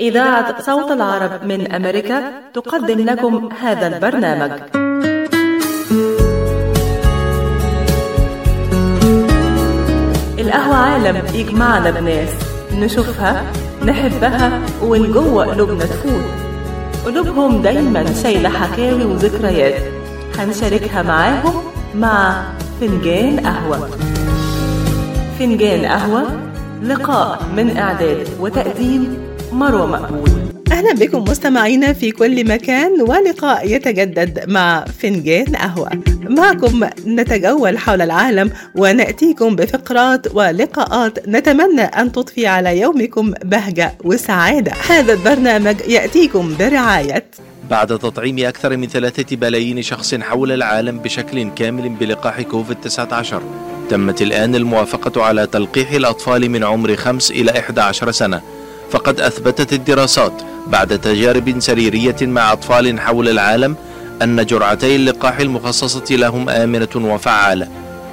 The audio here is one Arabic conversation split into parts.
إذاعة صوت العرب من أمريكا تقدم لكم هذا البرنامج. القهوة عالم يجمعنا بناس نشوفها نحبها ومن جوه قلوبنا تفوت. قلوبهم دايما شايلة حكاوي وذكريات. هنشاركها معاهم مع فنجان قهوة. فنجان قهوة لقاء من إعداد وتقديم مروة مقبول. أهلا بكم مستمعينا في كل مكان ولقاء يتجدد مع فنجان قهوة. معكم نتجول حول العالم ونأتيكم بفقرات ولقاءات نتمنى أن تضفي على يومكم بهجة وسعادة. هذا البرنامج يأتيكم برعاية. بعد تطعيم أكثر من ثلاثة بلايين شخص حول العالم بشكل كامل بلقاح كوفيد-19 تمت الآن الموافقة على تلقيح الأطفال من عمر 5 إلى 11 سنة. فقد أثبتت الدراسات بعد تجارب سريرية مع أطفال حول العالم أن جرعتي اللقاح المخصصة لهم آمنة وفعالة.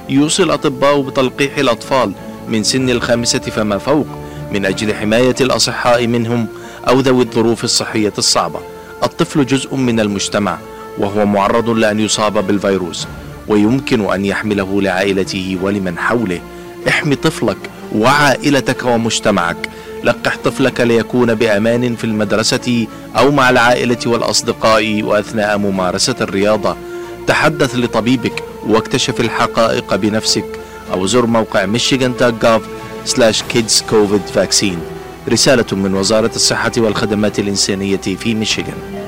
يوصي الأطباء بتلقيح الأطفال من سن الخامسة فما فوق من أجل حماية الأصحاء منهم أو ذوي الظروف الصحية الصعبة. الطفل جزء من المجتمع وهو معرض لأن يصاب بالفيروس ويمكن أن يحمله لعائلته ولمن حوله. احمي طفلك وعائلتك ومجتمعك. لقح طفلك ليكون بأمان في المدرسة أو مع العائلة والأصدقاء وأثناء ممارسة الرياضة. تحدث لطبيبك واكتشف الحقائق بنفسك. أو زر موقع michigan.gov slash kids covid vaccine. رسالة من وزارة الصحة والخدمات الإنسانية في ميشيغان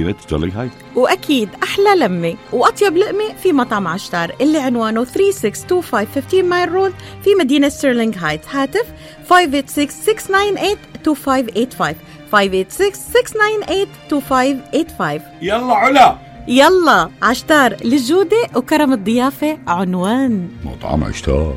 مدينة ستيرلينغ هايت وأكيد أحلى لمة وأطيب لقمة في مطعم عشتار اللي عنوانه 3625 15 مايل رود في مدينة ستيرلينغ هايت هاتف 586-698-2585 586-698-2585 يلا علا. يلا عشتار للجودة وكرم الضيافة عنوان. مطعم أشتار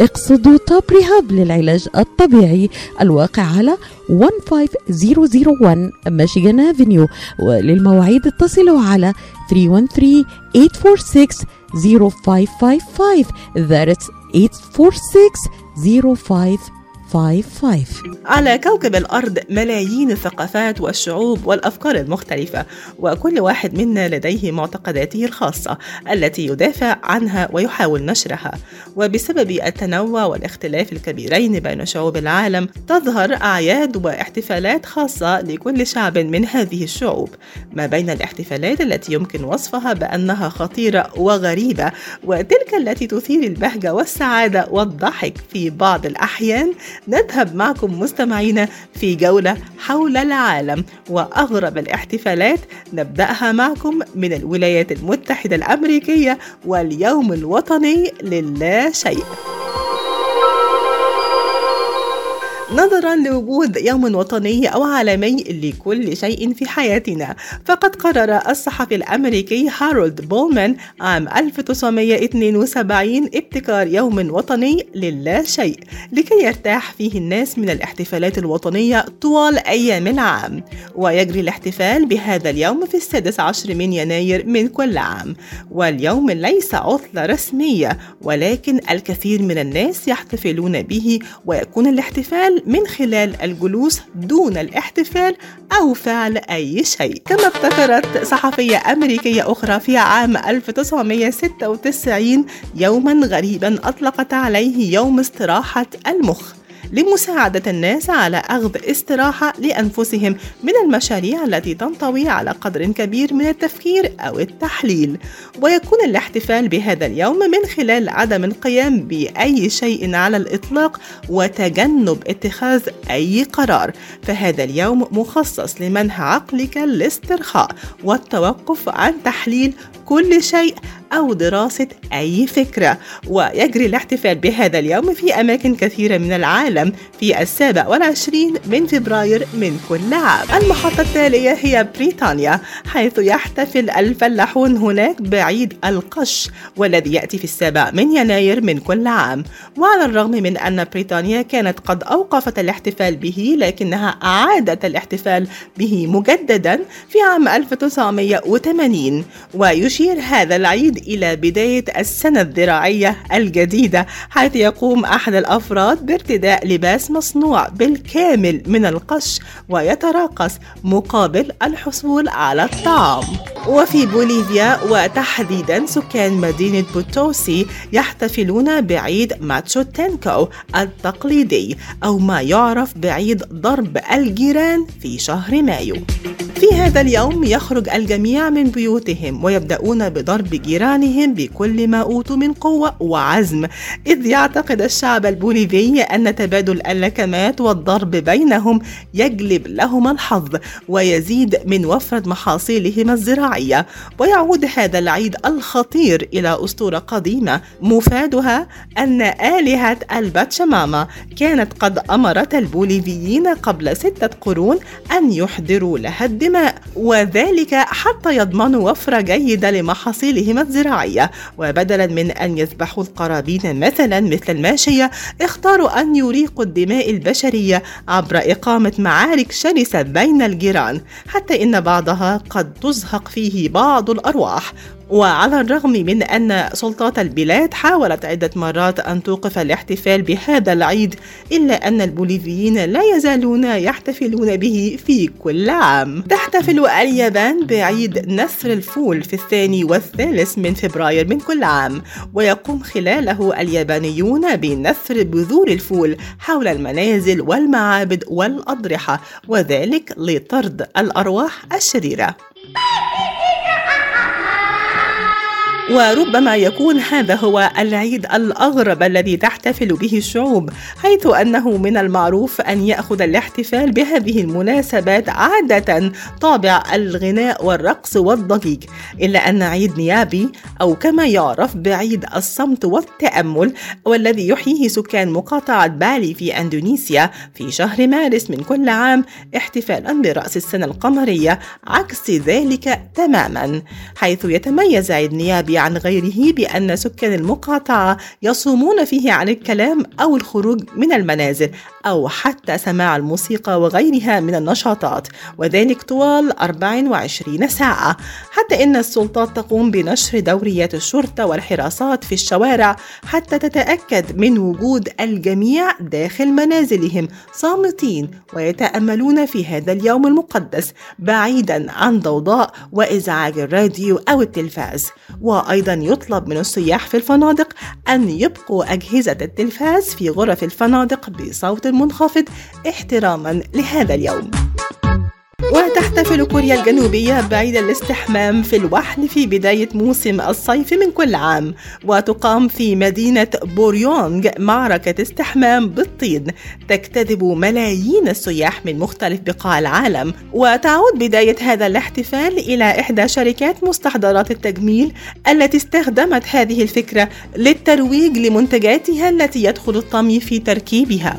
اقصدوا توب ريهاب للعلاج الطبيعي الواقع على 15001 ميشيغان افنيو وللمواعيد اتصلوا على 313 846 0555 That's 846 0555 على كوكب الأرض ملايين الثقافات والشعوب والأفكار المختلفة وكل واحد منا لديه معتقداته الخاصة التي يدافع عنها ويحاول نشرها. وبسبب التنوع والاختلاف الكبيرين بين شعوب العالم تظهر أعياد واحتفالات خاصة لكل شعب من هذه الشعوب. ما بين الاحتفالات التي يمكن وصفها بأنها خطيرة وغريبة وتلك التي تثير البهجة والسعادة والضحك في بعض الأحيان نذهب معكم مستمعينا في جولة حول العالم وأغرب الاحتفالات نبدأها معكم من الولايات المتحدة الأمريكية واليوم الوطني للا نظرا لوجود يوم وطني أو عالمي لكل شيء في حياتنا. فقد قرر الصحفي الأمريكي هارولد بولمان عام 1972 ابتكار يوم وطني للا شيء لكي يرتاح فيه الناس من الاحتفالات الوطنية طوال أيام العام. ويجري الاحتفال بهذا اليوم في السادس عشر من يناير من كل عام. واليوم ليس عطلة رسمية ولكن الكثير من الناس يحتفلون به ويكون الاحتفال من خلال الجلوس دون الاحتفال أو فعل أي شيء. كما ابتكرت صحفية أمريكية أخرى في عام 1996 يوما غريبا أطلقت عليه يوم استراحة المخ. لمساعدة الناس على أخذ استراحة لأنفسهم من المشاريع التي تنطوي على قدر كبير من التفكير أو التحليل. ويكون الاحتفال بهذا اليوم من خلال عدم القيام بأي شيء على الإطلاق وتجنب اتخاذ أي قرار. فهذا اليوم مخصص لمنح عقلك الاسترخاء والتوقف عن تحليل كل شيء أو دراسة أي فكرة. ويجري الاحتفال بهذا اليوم في أماكن كثيرة من العالم في السابع والعشرين من فبراير من كل عام. المحطة التالية هي بريطانيا حيث يحتفل الفلاحون هناك بعيد القش والذي يأتي في السابع من يناير من كل عام. وعلى الرغم من أن بريطانيا كانت قد أوقفت الاحتفال به لكنها أعادت الاحتفال به مجددا في عام 1980 ويشير هذا العيد إلى بداية السنة الزراعية الجديدة حيث يقوم أحد الأفراد بارتداء لباس مصنوع بالكامل من القش ويتراقص مقابل الحصول على الطعام. وفي بوليفيا وتحديدا سكان مدينة بوتوسي يحتفلون بعيد ماتشو تينكو التقليدي أو ما يعرف بعيد ضرب الجيران في شهر مايو. في هذا اليوم يخرج الجميع من بيوتهم ويبدأون بضرب جيرانهم بكل ما أوتوا من قوة وعزم. إذ يعتقد الشعب البوليفي أن تبادل اللكمات والضرب بينهم يجلب لهم الحظ ويزيد من وفرة محاصيلهم الزراعية. ويعود هذا العيد الخطير إلى أسطورة قديمة مفادها أن آلهة الباتشماما كانت قد أمرت البوليفيين قبل ستة قرون أن يحضروا لها الدماء وذلك حتى يضمنوا وفرة جيدة لمحاصيلهم الزراعية. وبدلا من أن يذبحوا القرابين مثلا مثل الماشية اختاروا أن يريقوا الدماء البشرية عبر إقامة معارك شرسة بين الجيران حتى إن بعضها قد تزهق فيه بعض الأرواح. وعلى الرغم من أن سلطات البلاد حاولت عدة مرات أن توقف الاحتفال بهذا العيد إلا أن البوليفيين لا يزالون يحتفلون به في كل عام. تحتفل اليابان بعيد نثر الفول في الثاني والثالث من فبراير من كل عام ويقوم خلاله اليابانيون بنثر بذور الفول حول المنازل والمعابد والأضرحة وذلك لطرد الأرواح الشريرة. وربما يكون هذا هو العيد الأغرب الذي تحتفل به الشعوب حيث أنه من المعروف أن يأخذ الاحتفال بهذه المناسبات عادة طابع الغناء والرقص والضجيج. إلا أن عيد نيابي أو كما يعرف بعيد الصمت والتأمل والذي يحييه سكان مقاطعة بالي في أندونيسيا في شهر مارس من كل عام احتفالا برأس السنة القمرية عكس ذلك تماما. حيث يتميز عيد نيابي عن غيره بأن سكان المقاطعة يصومون فيه عن الكلام أو الخروج من المنازل أو حتى سماع الموسيقى وغيرها من النشاطات. وذلك طوال 24 ساعة. حتى إن السلطات تقوم بنشر دوريات الشرطة والحراسات في الشوارع حتى تتأكد من وجود الجميع داخل منازلهم صامتين ويتأملون في هذا اليوم المقدس بعيدا عن ضوضاء وإزعاج الراديو أو التلفاز. وأيضا يطلب من السياح في الفنادق أن يبقوا أجهزة التلفاز في غرف الفنادق بصوت منخفض احتراما لهذا اليوم. وتحتفل كوريا الجنوبية بعيد الاستحمام في الوحل في بداية موسم الصيف من كل عام وتقام في مدينة بوريونغ معركة استحمام بالطين. تجتذب ملايين السياح من مختلف بقاع العالم وتعود بداية هذا الاحتفال إلى إحدى شركات مستحضرات التجميل التي استخدمت هذه الفكرة للترويج لمنتجاتها التي يدخل الطمي في تركيبها.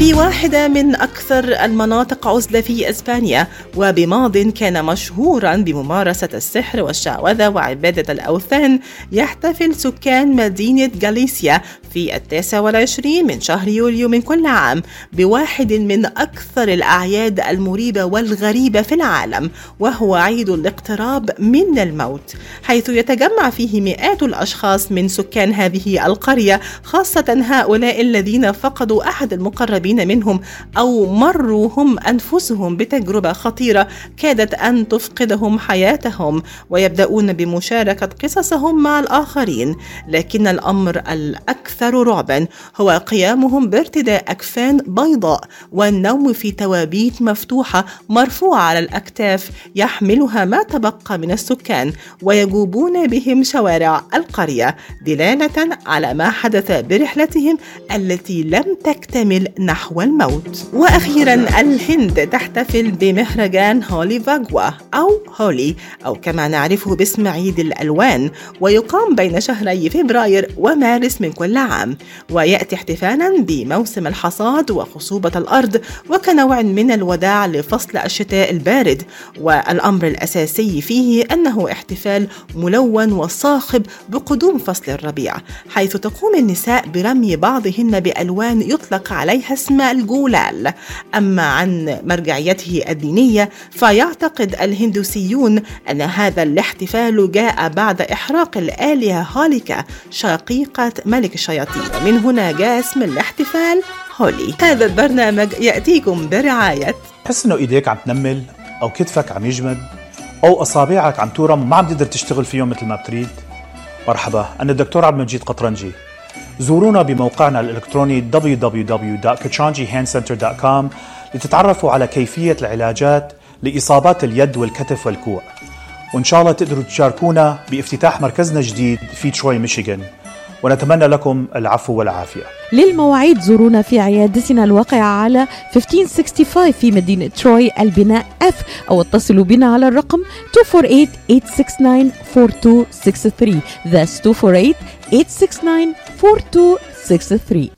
واحدة من أكثر المناطق عزلة في إسبانيا وبماض كان مشهورا بممارسة السحر والشعوذة وعبادة الأوثان يحتفل سكان مدينة غاليسيا في التاسع والعشرين من شهر يوليو من كل عام بواحد من أكثر الأعياد المريبة والغريبة في العالم وهو عيد الاقتراب من الموت حيث يتجمع فيه مئات الأشخاص من سكان هذه القرية خاصة هؤلاء الذين فقدوا أحد المقربين منهم أو مروا هم أنفسهم بتجربة خطيرة كادت أن تفقدهم حياتهم ويبدأون بمشاركة قصصهم مع الآخرين. لكن الأمر الأكثر رعبا هو قيامهم بارتداء أكفان بيضاء والنوم في توابيت مفتوحة مرفوعة على الأكتاف يحملها ما تبقى من السكان ويجوبون بهم شوارع القرية دلالة على ما حدث برحلتهم التي لم تكتمل نحو الموت. وأخيرا الهند تحتفل بمهرجان هولي فاغوا أو هولي أو كما نعرفه باسم عيد الألوان ويقام بين شهري فبراير ومارس من كل عام. ويأتي احتفالا بموسم الحصاد وخصوبة الأرض وكنوع من الوداع لفصل الشتاء البارد. والأمر الأساسي فيه أنه احتفال ملون وصاخب بقدوم فصل الربيع حيث تقوم النساء برمي بعضهن بألوان يطلق عليها اسم الجولال. أما عن مرجعيته الدينية فيعتقد الهندوسيون أن هذا الاحتفال جاء بعد إحراق الآلهة هاليكا شقيقة ملك الشياطين. من هنا جاء اسم الاحتفال هولي. هذا البرنامج يأتيكم برعاية. تحس إنه إيديك عم تنمل أو كتفك عم يجمد أو أصابعك عم تورم ما عم تقدر تشتغل فيهم مثل ما بتريد. مرحبا أنا الدكتور عبد المجيد قطرنجي. زورونا بموقعنا الإلكتروني www.kachanjihandcenter.com لتتعرفوا على كيفية العلاجات لإصابات اليد والكتف والكوع. وإن شاء الله تقدروا تشاركونا بافتتاح مركزنا الجديد في تروي ميشيغان. ونتمنى لكم العفو والعافية. للمواعيد زورونا في عيادتنا الواقعة على 1565 في مدينة تروي البناء F أو اتصلوا بنا على الرقم 248-869-4263 That's 248-869-4263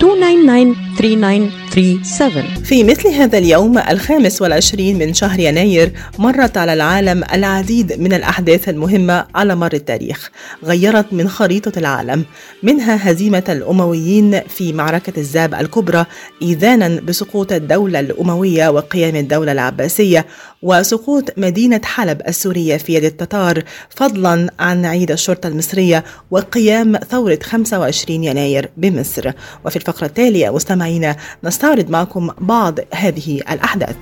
299 3937 في مثل هذا اليوم الخامس والعشرين من شهر يناير مرت على العالم العديد من الأحداث المهمة على مر التاريخ. غيرت من خريطة العالم. منها هزيمة الأمويين في معركة الزاب الكبرى إذانا بسقوط الدولة الأموية وقيام الدولة العباسية وسقوط مدينة حلب السورية في يد التتار فضلا عن عيد الشرطة المصرية وقيام ثورة 25 يناير بمصر. وفي الفقرة التالية مستمعينا نستعرض معكم بعض هذه الأحداث.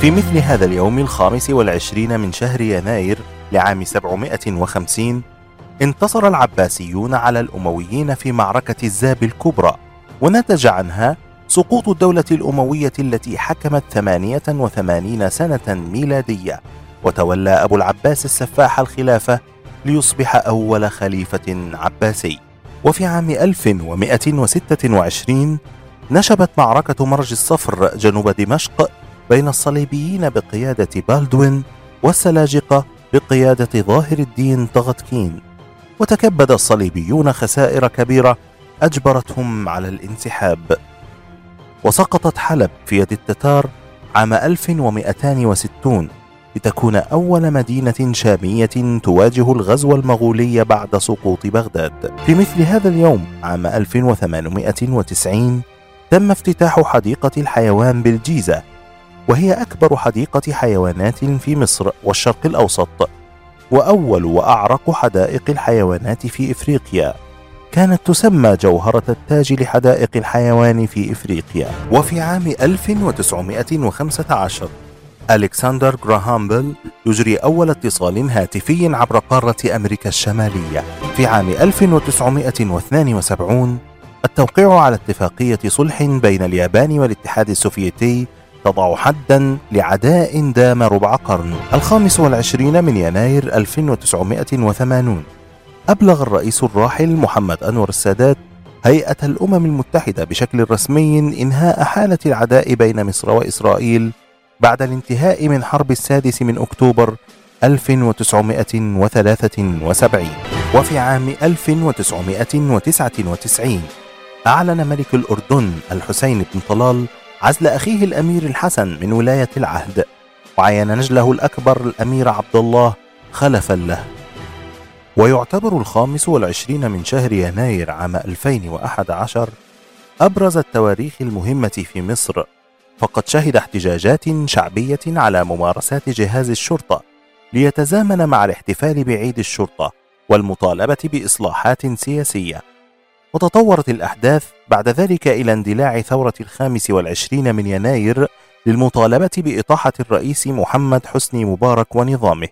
في مثل هذا اليوم الخامس والعشرين من شهر يناير لعام 750 انتصر العباسيون على الأمويين في معركة الزاب الكبرى ونتج عنها سقوط الدولة الأموية التي حكمت 88 سنة ميلادية. وتولى أبو العباس السفاح الخلافة ليصبح أول خليفة عباسي. وفي عام 1126 نشبت معركة مرج الصفر جنوب دمشق بين الصليبيين بقيادة بالدوين والسلاجقة بقيادة ظاهر الدين طغتكين. وتكبد الصليبيون خسائر كبيرة أجبرتهم على الانسحاب. وسقطت حلب في يد التتار عام 1260 لتكون أول مدينة شامية تواجه الغزو المغولي بعد سقوط بغداد. في مثل هذا اليوم عام 1890 تم افتتاح حديقة الحيوان بالجيزة، وهي أكبر حديقة حيوانات في مصر والشرق الأوسط، وأول وأعرق حدائق الحيوانات في إفريقيا. كانت تسمى جوهرة التاج لحدائق الحيوان في إفريقيا وفي عام 1915 ألكسندر جراهام بيل يجري أول اتصال هاتفي عبر قارة أمريكا الشمالية في عام 1972 التوقيع على اتفاقية صلح بين اليابان والاتحاد السوفيتي تضع حدا لعداء دام ربع قرن. الخامس والعشرين من يناير 1980 أبلغ الرئيس الراحل محمد أنور السادات هيئة الأمم المتحدة بشكل رسمي إنهاء حالة العداء بين مصر وإسرائيل بعد الانتهاء من حرب السادس من أكتوبر 1973 وفي عام 1999 أعلن ملك الأردن الحسين بن طلال عزل أخيه الأمير الحسن من ولاية العهد وعين نجله الأكبر الأمير عبد الله خلفا له. ويعتبر الخامس والعشرين من شهر يناير عام 2011 أبرز التواريخ المهمة في مصر. فقد شهد احتجاجات شعبية على ممارسات جهاز الشرطة ليتزامن مع الاحتفال بعيد الشرطة والمطالبة بإصلاحات سياسية. وتطورت الأحداث بعد ذلك إلى اندلاع ثورة الخامس والعشرين من يناير للمطالبة بإطاحة الرئيس محمد حسني مبارك ونظامه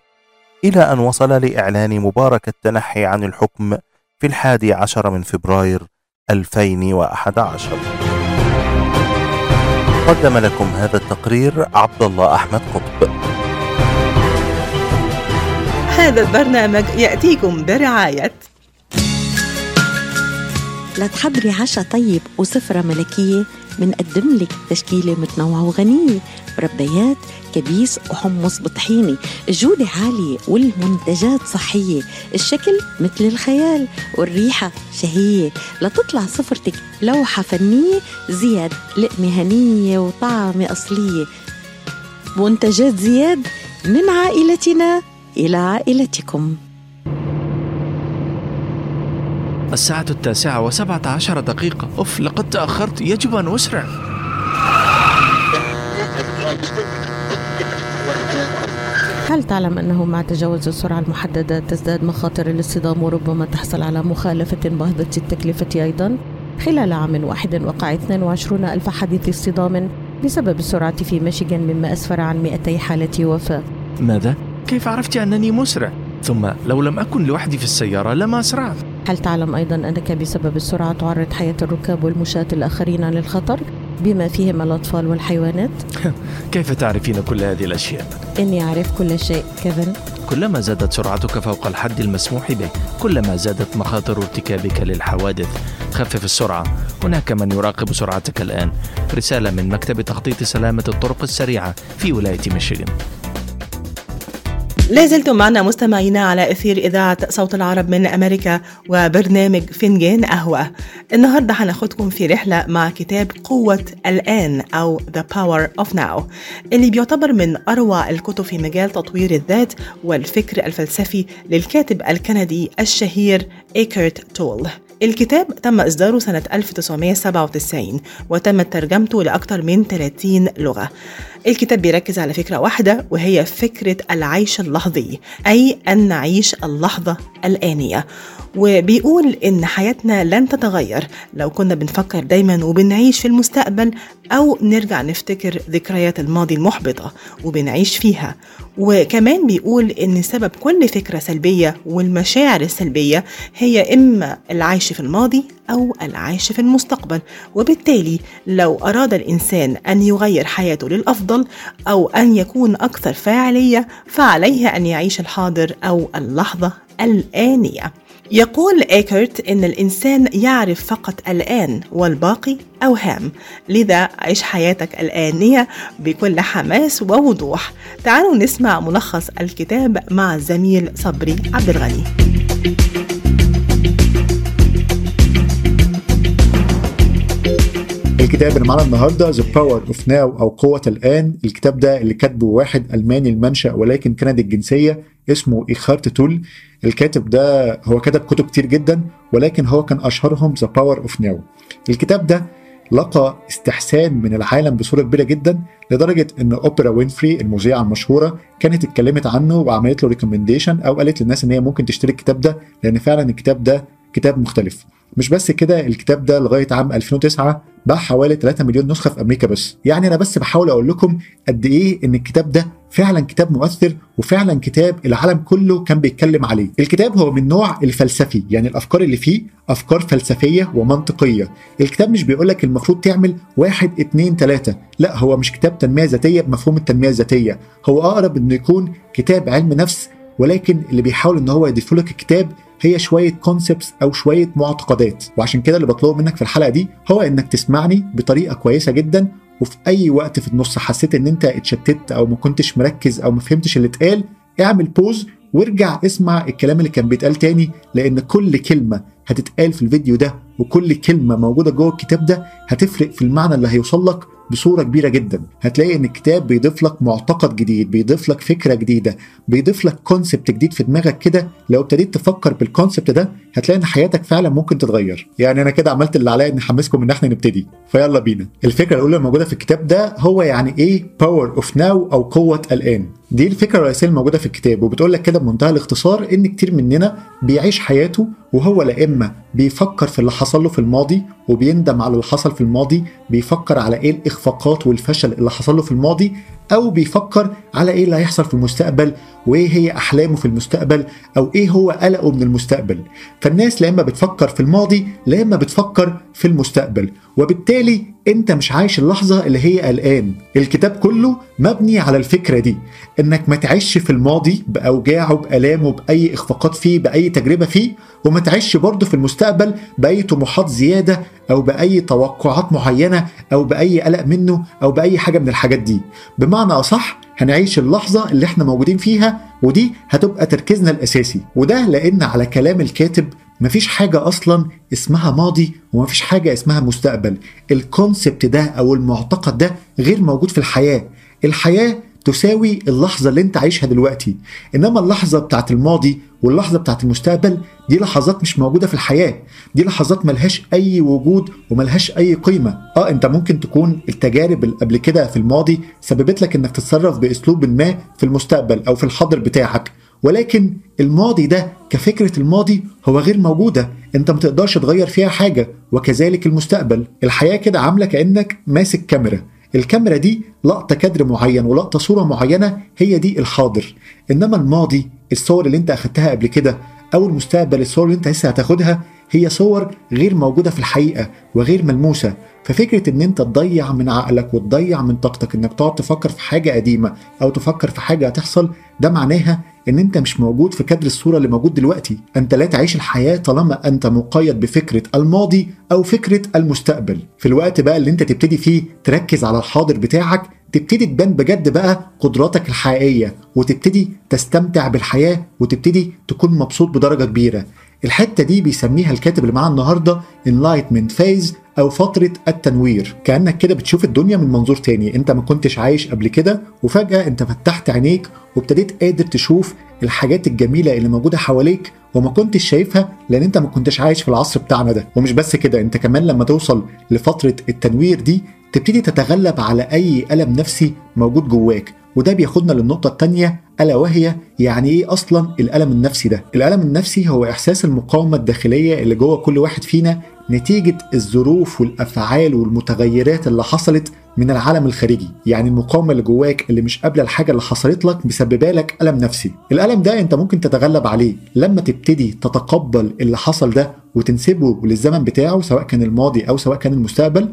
إلى أن وصل لإعلان مبارك التنحي عن الحكم في الحادي عشر من فبراير 2011 قدم لكم هذا التقرير عبد الله أحمد قطب. هذا البرنامج يأتيكم برعاية لتحضري عشاء طيب وسفرة ملكية منقدم لك تشكيلة متنوعة وغنية. مربيات كبيس وحمص بطحيني الجودة عالية والمنتجات صحية. الشكل مثل الخيال والريحة شهية. لتطلع سفرتك لوحة فنية زياد لقمة هنية وطعمة أصلية. منتجات زياد من عائلتنا إلى عائلتكم. الساعة التاسعة وسبعة عشر دقيقة أوف لقد تأخرت يجب أن أسرع هل تعلم أنه مع تجاوز السرعة المحددة تزداد مخاطر الاصطدام وربما تحصل على مخالفة باهظة التكلفة أيضا؟ خلال عام واحد وقع 22 ألف حادث اصطدام بسبب السرعة في ميشيغان مما أسفر عن 200 حالة وفاة ماذا؟ كيف عرفت أنني مسرع؟ ثم لو لم أكن لوحدي في السيارة لما أسرعت هل تعلم أيضا أنك بسبب السرعة تعرض حياة الركاب والمشاة الآخرين للخطر بما فيهم الأطفال والحيوانات؟ كيف تعرفين كل هذه الأشياء؟ إني أعرف كل شيء كيفن؟ كلما زادت سرعتك فوق الحد المسموح به كلما زادت مخاطر ارتكابك للحوادث. خفف السرعة. هناك من يراقب سرعتك الآن. رسالة من مكتب تخطيط سلامة الطرق السريعة في ولاية ميشيغان. لازلتم معنا مستمعينا على أثير إذاعة صوت العرب من أمريكا وبرنامج فنجان قهوة. النهاردة هناخدكم في رحلة مع كتاب قوة الآن أو The Power of Now اللي بيعتبر من أروع الكتب في مجال تطوير الذات والفكر الفلسفي للكاتب الكندي الشهير إيكرت تول. الكتاب تم إصداره سنة 1997 وتمت ترجمته لأكثر من 30 لغة. الكتاب بيركز على فكرة واحدة وهي فكرة العيش اللحظي أي أن نعيش اللحظة الآنية. وبيقول إن حياتنا لن تتغير. لو كنا بنفكر دايما وبنعيش في المستقبل أو نرجع نفتكر ذكريات الماضي المحبطة وبنعيش فيها. وكمان بيقول إن سبب كل فكرة سلبية والمشاعر السلبية هي إما العيش في الماضي أو العيش في المستقبل. وبالتالي لو أراد الإنسان أن يغير حياته للأفضل أو أن يكون أكثر فاعلية فعليه أن يعيش الحاضر أو اللحظة الآنية. يقول إيكرت إن الإنسان يعرف فقط الآن والباقي أوهام. لذا عيش حياتك الآنية بكل حماس ووضوح. تعالوا نسمع ملخص الكتاب مع الزميل صبري عبد الغني. الكتاب اللي معانا النهارده The Power of Now أو قوة الآن. الكتاب ده اللي كاتبه واحد ألماني المنشأ ولكن كندي الجنسية اسمه إيكهارت تول. الكاتب ده هو كتب كتب كتير جدا ولكن هو كان أشهرهم The Power of Now الكتاب ده لقى استحسان من العالم بصورة كبيرة جدا لدرجة إن أوبرا وينفري المذيعة المشهورة كانت اتكلمت عنه وعملت له recommendation أو قالت للناس إن هي ممكن تشتري الكتاب ده لأن فعلا الكتاب ده كتاب مختلف. مش بس كده الكتاب ده لغاية عام 2009 باع حوالي 3 مليون نسخة في أمريكا بس. يعني أنا بس بحاول أقول لكم قد إيه إن الكتاب ده فعلا كتاب مؤثر وفعلا كتاب العالم كله كان بيتكلم عليه. الكتاب هو من نوع الفلسفي يعني الأفكار اللي فيه أفكار فلسفية ومنطقية. الكتاب مش بيقول لك المفروض تعمل واحد اتنين تلاتة. لا هو مش كتاب تنمية ذاتية بمفهوم التنمية الذاتية. هو أقرب إنه يكون كتاب علم نفس ولكن اللي بيحاول إن هو يضيف لك الكتاب هي شوية concepts أو شوية معتقدات. وعشان كده اللي بطلبه منك في الحلقة دي هو إنك تسمعني بطريقة كويسة جدا وفي أي وقت في النص حسيت إن أنت اتشتت أو ما كنتش مركز أو ما فهمتش اللي اتقال اعمل pause وارجع اسمع الكلام اللي كان بيتقال تاني لأن كل كلمة هتتقال في الفيديو ده وكل كلمة موجودة جوه الكتاب ده هتفرق في المعنى اللي هيوصل لك بصورة كبيرة جدا. هتلاقي إن الكتاب بيضيف لك معتقد جديد بيضيف لك فكرة جديدة بيضيف لك concept جديد في دماغك كده. لو ابتديت تفكر بال concept ده هتلاقي إن حياتك فعلا ممكن تتغير. يعني أنا كده عملت اللي عليا اني احمسكم إن إحنا نبتدي. فيلا بينا. الفكرة الأولى الموجودة في الكتاب ده هو يعني إيه Power of Now أو قوة الآن. دي الفكرة الرئيسية الموجوده في الكتاب وبتقول لك كده بمنتهى الاختصار إن كتير مننا بيعيش حياته وهو لا إما بيفكر في اللي حصل له في الماضي وبيندم على اللي حصل في الماضي بيفكر على إيه الإخفاقات والفشل اللي حصل له في الماضي أو بيفكر على إيه اللي هيحصل في المستقبل وإيه هي أحلامه في المستقبل أو إيه هو قلقه من المستقبل. فالناس لا إما بتفكر في الماضي لا إما بتفكر في المستقبل وبالتالي انت مش عايش اللحظة اللي هي الان الكتاب كله مبني على الفكرة دي انك ما تعيش في الماضي بأوجاعه بالامه باي اخفاقات فيه بأي تجربة فيه وما تعيش برضه في المستقبل بأي طموحات زيادة أو بأي توقعات معينة أو بأي قلق منه أو بأي حاجة من الحاجات دي. بمعنى أصح هنعيش اللحظة اللي إحنا موجودين فيها ودي هتبقى تركيزنا الأساسي. وده لأن على كلام الكاتب مفيش حاجة أصلا اسمها ماضي ومفيش حاجة اسمها مستقبل. الكونسبت ده أو المعتقد ده غير موجود في الحياة. الحياة تساوي اللحظة اللي أنت عايشها دلوقتي. إنما اللحظة بتاعت الماضي واللحظة بتاعت المستقبل دي لحظات مش موجودة في الحياة. دي لحظات ملهاش أي وجود وملهاش أي قيمة. آه أنت ممكن تكون التجارب اللي قبل كده في الماضي سببت لك إنك تتصرف بأسلوب ما في المستقبل أو في الحاضر بتاعك. ولكن الماضي ده كفكرة الماضي هو غير موجودة. انت ما تقدرش تغير فيها حاجة وكذلك المستقبل. الحياة كده عاملة كأنك ماسك كاميرا. الكاميرا دي لقطة كادر معين ولقطة صورة معينة هي دي الحاضر. إنما الماضي الصور اللي أنت أخدتها قبل كده أو المستقبل الصور اللي أنت لسه هتاخدها هي صور غير موجودة في الحقيقة وغير ملموسة. ففكرة إن أنت تضيع من عقلك وتضيع من طاقتك إنك تقعد تفكر في حاجة قديمة أو تفكر في حاجة هتحصل ده معناها إن أنت مش موجود في كادر الصورة اللي موجود دلوقتي. أنت لا تعيش الحياة طالما أنت مقيد بفكرة الماضي أو فكرة المستقبل. في الوقت بقى اللي أنت تبتدي فيه تركز على الحاضر بتاعك تبتدي تبان بجد بقى قدراتك الحقيقية وتبتدي تستمتع بالحياة وتبتدي تكون مبسوط بدرجة كبيرة. الحتة دي بيسميها الكاتب اللي معانا النهارده enlightenment phase أو فترة التنوير. كأنك كده بتشوف الدنيا من منظور تاني. أنت ما كنتش عايش قبل كده وفجأة أنت فتحت عينيك وابتديت قادر تشوف الحاجات الجميلة اللي موجودة حواليك وما كنتش شايفها لأن أنت ما كنتش عايش في العصر بتاعنا ده ومش بس كده أنت كمان لما توصل لفترة التنوير دي تبتدي تتغلب على أي ألم نفسي موجود جواك وده بياخدنا للنقطة التانية ألا وهي يعني إيه أصلا الألم النفسي ده؟ الألم النفسي هو إحساس المقاومة الداخلية اللي جوه كل واحد فينا نتيجة الظروف والأفعال والمتغيرات اللي حصلت من العالم الخارجي يعني المقاومة اللي جواك اللي مش قابلة الحاجة اللي حصلت لك مسببة لك ألم نفسي. الألم ده أنت ممكن تتغلب عليه لما تبتدي تتقبل اللي حصل ده وتنسبه للزمن بتاعه سواء كان الماضي أو سواء كان المستقبل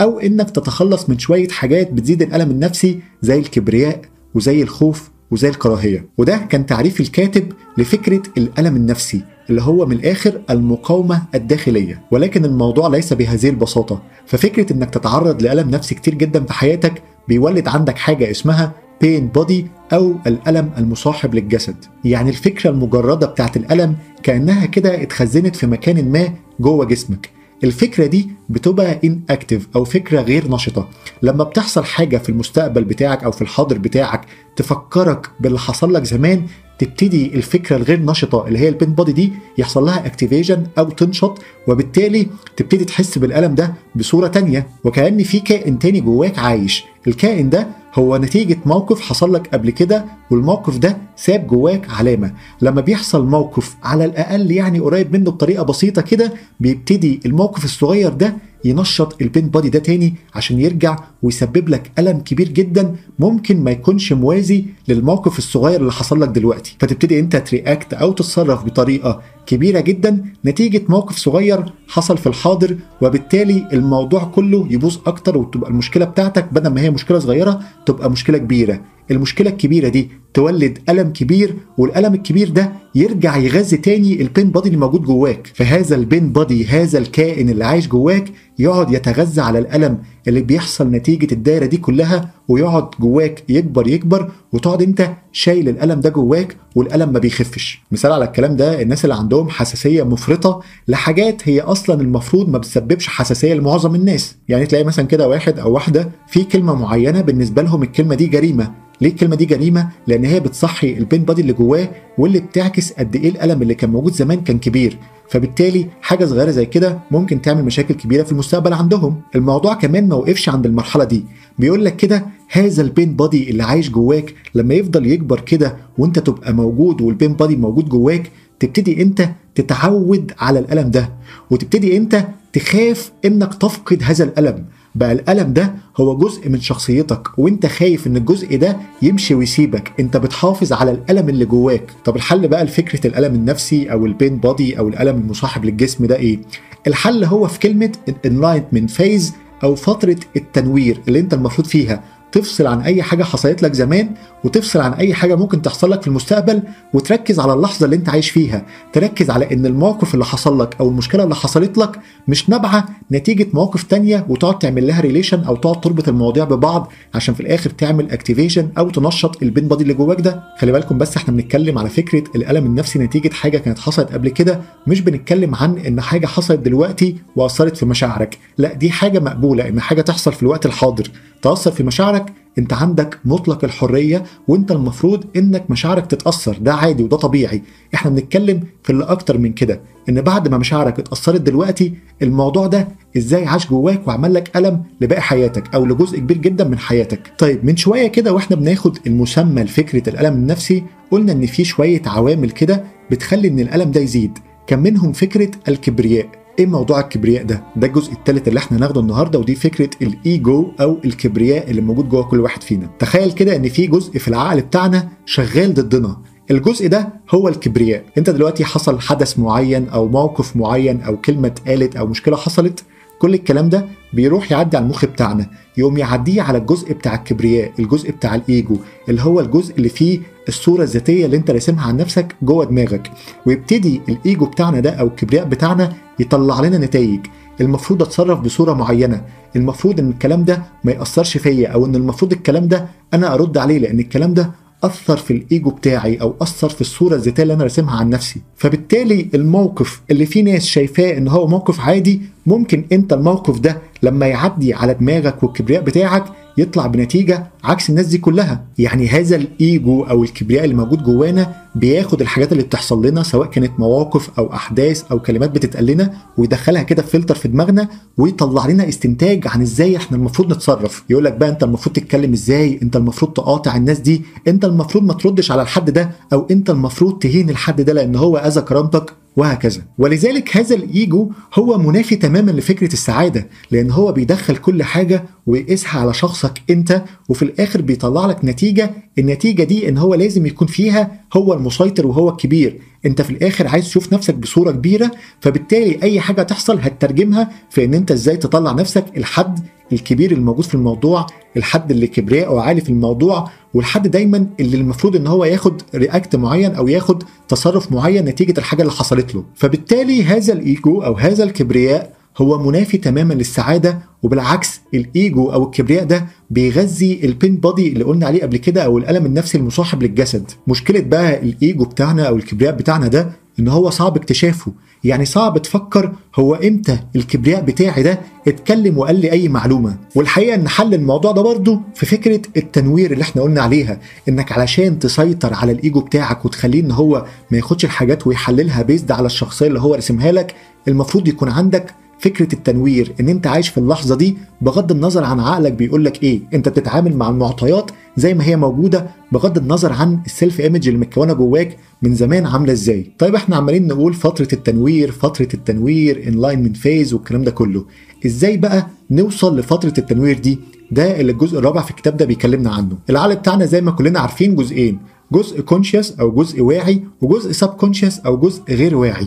أو إنك تتخلص من شوية حاجات بتزيد الألم النفسي زي الكبرياء وزي الخوف وزي الكراهية. وده كان تعريف الكاتب لفكرة الألم النفسي. اللي هو من الآخر المقاومة الداخلية. ولكن الموضوع ليس بهذه البساطة. ففكرة إنك تتعرض لألم نفسي كتير جدا في حياتك بيولد عندك حاجة اسمها بين بودي أو الألم المصاحب للجسد. يعني الفكرة المجردة بتاعت الألم كأنها كده اتخزنت في مكان ما جوه جسمك. الفكرة دي بتبقى inactive أو فكرة غير نشطة. لما بتحصل حاجة في المستقبل بتاعك أو في الحاضر بتاعك تفكرك باللي حصل لك زمان تبتدي الفكرة الغير نشطة اللي هي ال pain body دي يحصل لها activation أو تنشط وبالتالي تبتدي تحس بالألم ده بصورة تانية وكأن في كائن تاني جواك عايش. الكائن ده هو نتيجة موقف حصل لك قبل كده والموقف ده ساب جواك علامة. لما بيحصل موقف على الأقل يعني قريب منه بطريقة بسيطة كده بيبتدي الموقف الصغير ده ينشط ال pain body ده تاني عشان يرجع ويسبب لك ألم كبير جدا ممكن ما يكونش موازي للموقف الصغير اللي حصل لك دلوقتي. فتبتدي انت ت react أو تتصرف بطريقة كبيرة جدا نتيجة موقف صغير حصل في الحاضر وبالتالي الموضوع كله يبوظ أكتر وتبقى المشكلة بتاعتك بدل ما هي مشكلة صغيرة تبقى مشكلة كبيرة. المشكلة الكبيرة دي تولد ألم كبير والألم الكبير ده يرجع يغذي تاني ال pain body اللي موجود جواك. فهذا ال pain body هذا الكائن اللي عايش جواك يقعد يتغذى على الألم اللي بيحصل نتيجة الدايرة دي كلها ويقعد جواك يكبر يكبر وتقعد أنت شايل الألم ده جواك والألم ما بيخفش. مثال على الكلام ده الناس اللي عندهم حساسية مفرطة لحاجات هي أصلا المفروض ما بتسببش حساسية لمعظم الناس. يعني تلاقي مثلا كده واحد أو واحدة في كلمة معينة بالنسبة لهم الكلمة دي جريمة. ليه الكلمة دي جريمة؟ لأن هي بتصحي ال pain body اللي جواه واللي بتعكس قد إيه الألم اللي كان موجود زمان كان كبير. فبالتالي حاجة صغيرة زي كده ممكن تعمل مشاكل كبيرة في المستقبل عندهم. الموضوع كمان ما وقفش عند المرحلة دي. بيقول لك كده هذا ال pain body اللي عايش جواك لما يفضل يكبر كده وانت تبقى موجود وال pain body موجود جواك تبتدي انت تتعود على الألم ده وتبتدي انت تخاف انك تفقد هذا الألم. بقى الألم ده هو جزء من شخصيتك وانت خايف ان الجزء ده يمشي ويسيبك. انت بتحافظ على الألم اللي جواك. طب الحل بقى لفكرة الألم النفسي أو البين بودي أو الألم المصاحب للجسم ده إيه؟ الحل هو في كلمة enlightenment phase أو فترة التنوير اللي انت المفروض فيها. تفصل عن أي حاجة حصلت لك زمان وتفصل عن أي حاجة ممكن تحصل لك في المستقبل وتركز على اللحظة اللي أنت عايش فيها. تركز على إن الموقف اللي حصل لك أو المشكلة اللي حصلت لك مش نابعة نتيجة مواقف تانية وتقعد تعمل لها relation أو تقعد تربط المواضيع ببعض عشان في الآخر تعمل activation أو تنشط ال pain body اللي جواك ده. خلي بالكم بس إحنا بنتكلم على فكرة الألم النفسي نتيجة حاجة كانت حصلت قبل كده مش بنتكلم عن إن حاجة حصلت دلوقتي وأثرت في مشاعرك. لا دي حاجة مقبولة إن حاجة تحصل في الوقت الحاضر. تأثر في مشاعرك انت عندك مطلق الحرية وانت المفروض انك مشاعرك تتأثر. ده عادي وده طبيعي. إحنا بنتكلم في اللي أكتر من كده إن بعد ما مشاعرك اتأثرت دلوقتي الموضوع ده إزاي عاش جواك وعمل لك ألم لباقي حياتك أو لجزء كبير جدا من حياتك. طيب من شوية كده وإحنا بناخد المسمى لفكرة الألم النفسي قلنا إن في شوية عوامل كده بتخلي إن الألم ده يزيد. كان منهم فكرة الكبرياء. إيه موضوع الكبرياء ده؟ ده الجزء الثالث اللي إحنا هناخده النهارده ودي فكرة الإيجو أو الكبرياء اللي موجود جوه كل واحد فينا. تخيل كده إن في جزء في العقل بتاعنا شغال ضدنا. الجزء ده هو الكبرياء، أنت دلوقتي حصل حدث معين أو موقف معين أو كلمة اتقالت أو مشكلة حصلت كل الكلام ده بيروح يعدي على المخ بتاعنا يقوم يعديه على الجزء بتاع الكبرياء الجزء بتاع الإيجو اللي هو الجزء اللي فيه الصورة الذاتية اللي انت راسمها عن نفسك جوه دماغك. ويبتدي الإيجو بتاعنا ده أو الكبرياء بتاعنا يطلع لنا نتائج. المفروض أتصرف بصورة معينة. المفروض إن الكلام ده ما يأثرش فيا أو إن المفروض الكلام ده أنا أرد عليه لأن الكلام ده أثر في الإيجو بتاعي أو أثر في الصورة الذاتية اللي أنا راسمها عن نفسي. فبالتالي الموقف اللي في ناس شايفاه إن هو موقف عادي ممكن أنت الموقف ده لما يعدي على دماغك والكبرياء بتاعك يطلع بنتيجة عكس الناس دي كلها. يعني هذا الإيجو أو الكبرياء اللي موجود جوانا بياخد الحاجات اللي بتحصل لنا سواء كانت مواقف أو أحداث أو كلمات بتتقال لنا ويدخلها كده في فلتر في دماغنا ويطلع لنا استنتاج عن إزاي إحنا المفروض نتصرف. يقول لك بقى أنت المفروض تتكلم إزاي؟ أنت المفروض تقاطع الناس دي؟ أنت المفروض ما تردش على الحد ده أو أنت المفروض تهين الحد ده لأن هو أذى كرامتك؟ وهكذا. ولذلك هذا الإيجو هو منافي تماما لفكرة السعادة لأن هو بيدخل كل حاجة ويقيسها على شخصك أنت وفي الآخر بيطلع لك نتيجة. النتيجة دي إن هو لازم يكون فيها هو المسيطر وهو الكبير. انت في الآخر عايز تشوف نفسك بصورة كبيرة فبالتالي اي حاجة تحصل هتترجمها في ان انت إزاي تطلع نفسك الحد الكبير الموجود في الموضوع الحد اللي كبرياء عالي في الموضوع والحد دايما اللي المفروض ان هو ياخد react معين أو ياخد تصرف معين نتيجة الحاجة اللي حصلت له. فبالتالي هذا الإيجو أو هذا الكبرياء هو منافي تماما للسعادة وبالعكس الإيجو أو الكبرياء ده بيغذي ال pain body اللي قلنا عليه قبل كده أو الألم النفسي المصاحب للجسد. مشكلة بقى الإيجو بتاعنا أو الكبرياء بتاعنا ده إن هو صعب اكتشافه. يعني صعب تفكر هو إمتى الكبرياء بتاعي ده اتكلم وقال لي أي معلومة. والحقيقة إن حل الموضوع ده برضه في فكرة التنوير اللي إحنا قلنا عليها. إنك علشان تسيطر على الإيجو بتاعك وتخليه إن هو ما ياخدش الحاجات ويحللها بيزد على الشخصية اللي هو رسمها لك المفروض يكون عندك فكرة التنوير إن أنت عايش في اللحظة دي بغض النظر عن عقلك بيقول لك إيه أنت بتتعامل مع المعطيات زي ما هي موجودة بغض النظر عن ال self image اللي متكونة جواك من زمان عاملة إزاي. طيب إحنا عمالين نقول فترة التنوير فترة التنوير enlightenment phase والكلام ده كله. إزاي بقى نوصل لفترة التنوير دي؟ ده اللي الجزء الرابع في الكتاب ده بيكلمنا عنه. العقل بتاعنا زي ما كلنا عارفين جزئين. جزء conscious أو جزء واعي وجزء subconscious أو جزء غير واعي.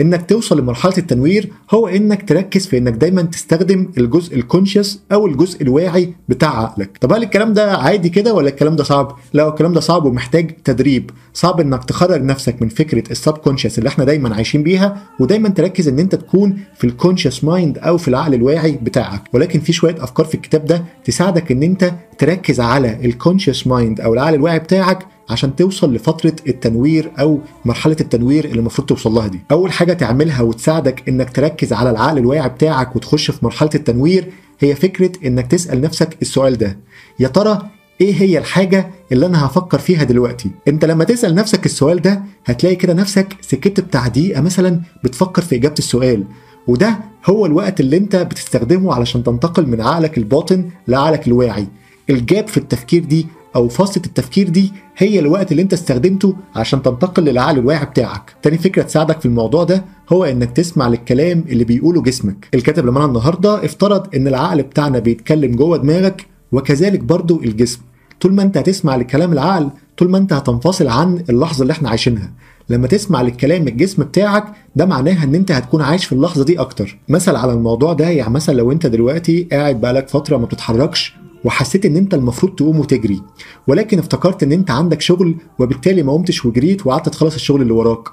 إنك توصل لمرحلة التنوير هو إنك تركز في إنك دايما تستخدم الجزء ال conscious أو الجزء الواعي بتاع عقلك. طب هل الكلام ده عادي كده ولا الكلام ده صعب؟ لا الكلام ده صعب ومحتاج تدريب. صعب إنك تخرج نفسك من فكرة ال subconscious اللي إحنا دايما عايشين بيها ودايما تركز إن أنت تكون في ال conscious mind أو في العقل الواعي بتاعك. ولكن في شوية أفكار في الكتاب ده تساعدك إن أنت تركز على ال conscious mind أو العقل الواعي بتاعك عشان توصل لفترة التنوير أو مرحلة التنوير اللي المفروض توصل لها دي. أول حاجة تعملها وتساعدك إنك تركز على العقل الواعي بتاعك وتخش في مرحلة التنوير هي فكرة إنك تسأل نفسك السؤال ده. يا ترى إيه هي الحاجة اللي أنا هفكر فيها دلوقتي أنت لما تسأل نفسك السؤال ده هتلاقي كده نفسك سكت بتاع دقيقة مثلا بتفكر في إجابة السؤال وده هو الوقت اللي أنت بتستخدمه علشان تنتقل من عقلك الباطن لعقلك الواعي الجاب في التفكير دي أو فاصلة التفكير دي هي الوقت اللي أنت استخدمته عشان تنتقل للعقل الواعي بتاعك. تاني فكرة تساعدك في الموضوع ده هو إنك تسمع للكلام اللي بيقوله جسمك. الكاتب لما النهارده افترض إن العقل بتاعنا بيتكلم جوه دماغك وكذلك برضو الجسم. طول ما أنت هتسمع لكلام العقل طول ما أنت هتنفصل عن اللحظة اللي إحنا عايشينها. لما تسمع للكلام الجسم بتاعك ده معناها إن أنت هتكون عايش في اللحظة دي أكتر. مثل على الموضوع ده يعني مثلا لو أنت دلوقتي قاعد بقالك فترة ما بتتحركش وحسيت إن أنت المفروض تقوم وتجري ولكن افتكرت إن أنت عندك شغل وبالتالي ما قمتش وجريت وقعدت تخلص الشغل اللي وراك.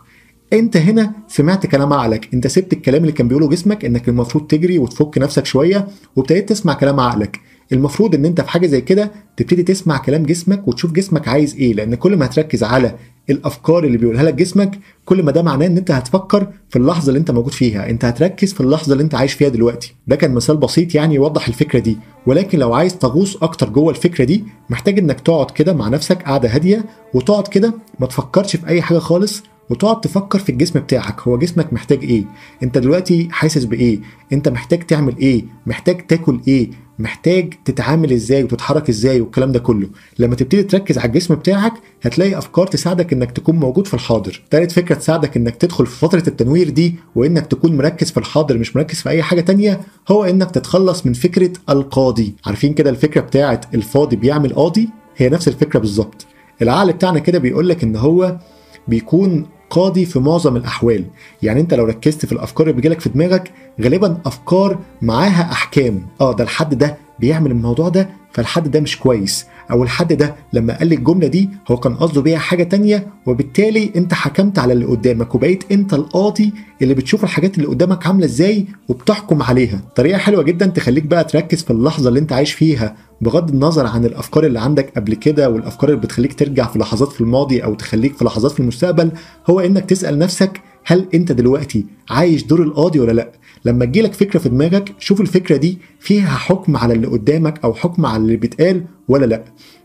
أنت هنا سمعت كلام عقلك أنت سبت الكلام اللي كان بيقوله جسمك إنك المفروض تجري وتفك نفسك شوية وابتديت تسمع كلام عقلك. المفروض إن أنت في حاجة زي كده تبتدي تسمع كلام جسمك وتشوف جسمك عايز إيه لأن كل ما هتركز على الأفكار اللي بيقولها لك جسمك كل ما ده معناه إن أنت هتفكر في اللحظة اللي أنت موجود فيها. أنت هتركز في اللحظة اللي أنت عايش فيها دلوقتي. ده كان مثال بسيط يعني يوضح الفكرة دي. ولكن لو عايز تغوص أكتر جوه الفكرة دي محتاج إنك تقعد كده مع نفسك قاعدة هادية وتقعد كده ما تفكرش في أي حاجة خالص وتقعد تفكر في الجسم بتاعك هو جسمك محتاج إيه؟ أنت دلوقتي حاسس بإيه؟ أنت محتاج تعمل إيه؟ محتاج تاكل إيه؟ محتاج تتعامل إزاي وتتحرك إزاي والكلام ده كله؟ لما تبتدي تركز على الجسم بتاعك هتلاقي أفكار تساعدك إنك تكون موجود في الحاضر. تالت فكرة تساعدك إنك تدخل في فترة التنوير دي وإنك تكون مركز في الحاضر مش مركز في أي حاجة تانية هو إنك تتخلص من فكرة القاضي. عارفين كده الفكرة بتاعت الفاضي بيعمل قاضي؟ هي نفس الفكرة بالظبط. العقل بتاعنا كده بيقول لك إن هو بيكون قاضي في معظم الأحوال. يعني أنت لو ركزت في الأفكار اللي بيجيلك في دماغك غالبا أفكار معاها أحكام. آه ده الحد ده بيعمل الموضوع ده فالحد ده مش كويس. أو الحد ده لما قال الجملة دي هو كان قصده بيها حاجة تانية وبالتالي أنت حكمت على اللي قدامك وبقيت أنت القاضي اللي بتشوف الحاجات اللي قدامك عاملة إزاي وبتحكم عليها. طريقة حلوة جدا تخليك بقى تركز في اللحظة اللي أنت عايش فيها بغض النظر عن الأفكار اللي عندك قبل كده والأفكار اللي بتخليك ترجع في لحظات في الماضي أو تخليك في لحظات في المستقبل هو إنك تسأل نفسك هل انت دلوقتي عايش دور القاضي ولا لا؟ لما تجيلك فكرة في دماغك شوف الفكرة دي فيها حكم على اللي قدامك أو حكم على اللي بيتقال ولا لا.